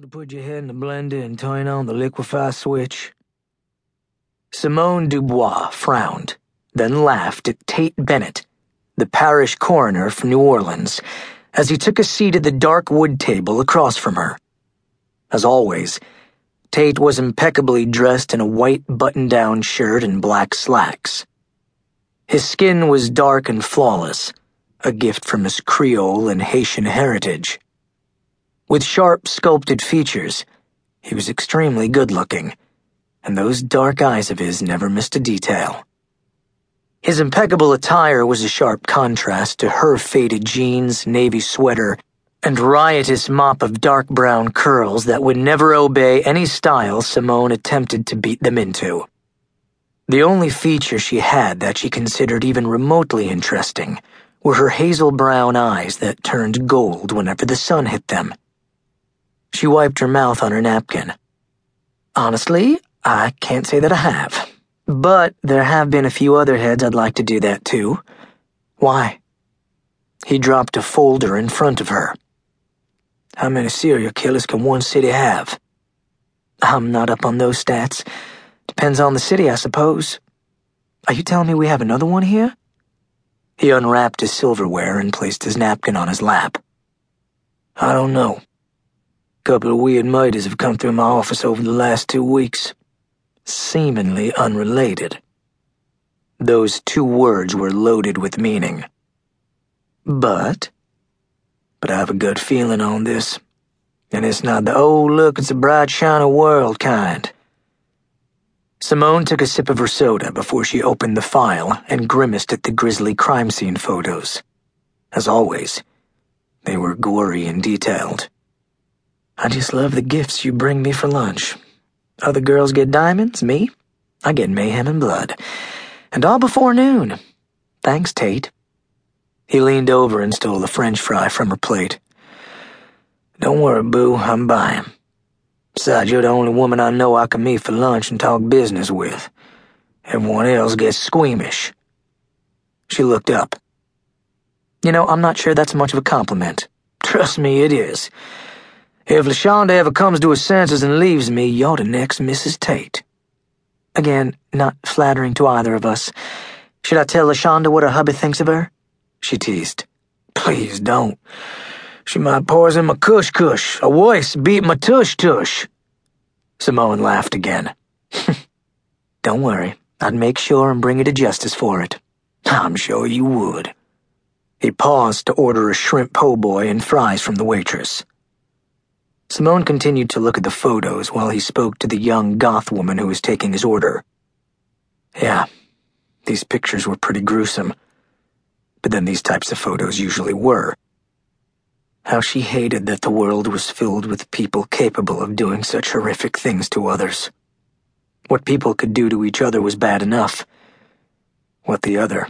To put your head in the blender and turn on the liquefy switch? Simone Dubois frowned, then laughed at Tate Bennett, the parish coroner from New Orleans, as he took a seat at the dark wood table across from her. As always, Tate was impeccably dressed in a white button down shirt and black slacks. His skin was dark and flawless, a gift from his Creole and Haitian heritage. With sharp, sculpted features, he was extremely good looking, and those dark eyes of his never missed a detail. His impeccable attire was a sharp contrast to her faded jeans, navy sweater, and riotous mop of dark brown curls that would never obey any style Simone attempted to beat them into. The only feature she had that she considered even remotely interesting were her hazel brown eyes that turned gold whenever the sun hit them. She wiped her mouth on her napkin. Honestly, I can't say that I have. But there have been a few other heads I'd like to do that too. Why? He dropped a folder in front of her. How many serial killers can one city have? I'm not up on those stats. Depends on the city, I suppose. Are you telling me we have another one here? He unwrapped his silverware and placed his napkin on his lap. I don't know. Couple of weird murders have come through my office over the last two weeks. Seemingly unrelated. Those two words were loaded with meaning. But, but I have a good feeling on this. And it's not the, oh, look, it's a bright, shiny world kind. Simone took a sip of her soda before she opened the file and grimaced at the grisly crime scene photos. As always, they were gory and detailed. I just love the gifts you bring me for lunch. Other girls get diamonds, me, I get mayhem and blood. And all before noon. Thanks, Tate. He leaned over and stole a french fry from her plate. Don't worry, boo, I'm buying. Besides, you're the only woman I know I can meet for lunch and talk business with. Everyone else gets squeamish. She looked up. You know, I'm not sure that's much of a compliment. Trust me, it is. If LaShonda ever comes to her senses and leaves me, you're the next Mrs. Tate. Again, not flattering to either of us. Should I tell LaShonda what her hubby thinks of her? She teased. Please don't. She might poison my cush cush, a voice beat my tush tush. Simone laughed again. Don't worry, I'd make sure and bring you to justice for it. I'm sure you would. He paused to order a shrimp po' boy and fries from the waitress. Simone continued to look at the photos while he spoke to the young goth woman who was taking his order. Yeah, these pictures were pretty gruesome. But then these types of photos usually were. How she hated that the world was filled with people capable of doing such horrific things to others. What people could do to each other was bad enough. What the other,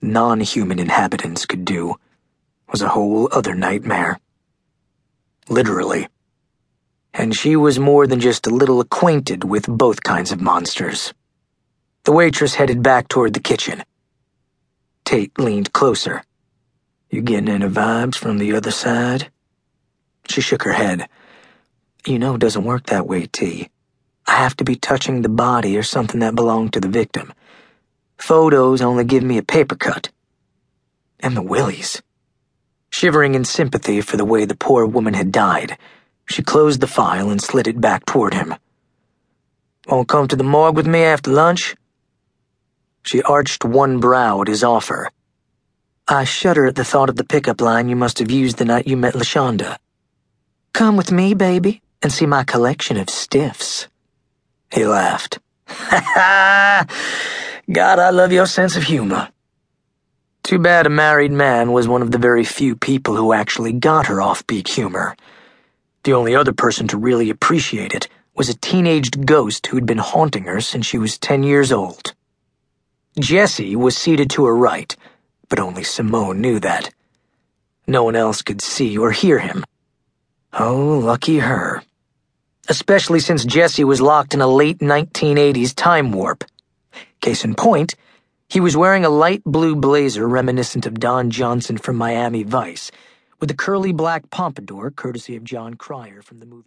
non-human inhabitants could do was a whole other nightmare. Literally. And she was more than just a little acquainted with both kinds of monsters. The waitress headed back toward the kitchen. Tate leaned closer. You getting any vibes from the other side? She shook her head. You know it doesn't work that way, T. I have to be touching the body or something that belonged to the victim. Photos only give me a paper cut. And the willies. Shivering in sympathy for the way the poor woman had died, she closed the file and slid it back toward him. Won't come to the morgue with me after lunch? She arched one brow at his offer I shudder at the thought of the pickup line you must have used the night you met LaShonda. Come with me, baby, and see my collection of stiffs. He laughed. God, I love your sense of humor. Too bad a married man was one of the very few people who actually got her offbeat humor. The only other person to really appreciate it was a teenaged ghost who'd been haunting her since she was ten years old. Jesse was seated to her right, but only Simone knew that. No one else could see or hear him. Oh, lucky her. Especially since Jesse was locked in a late 1980s time warp. Case in point, he was wearing a light blue blazer reminiscent of Don Johnson from Miami Vice, with a curly black pompadour courtesy of Jon Cryer from the movie.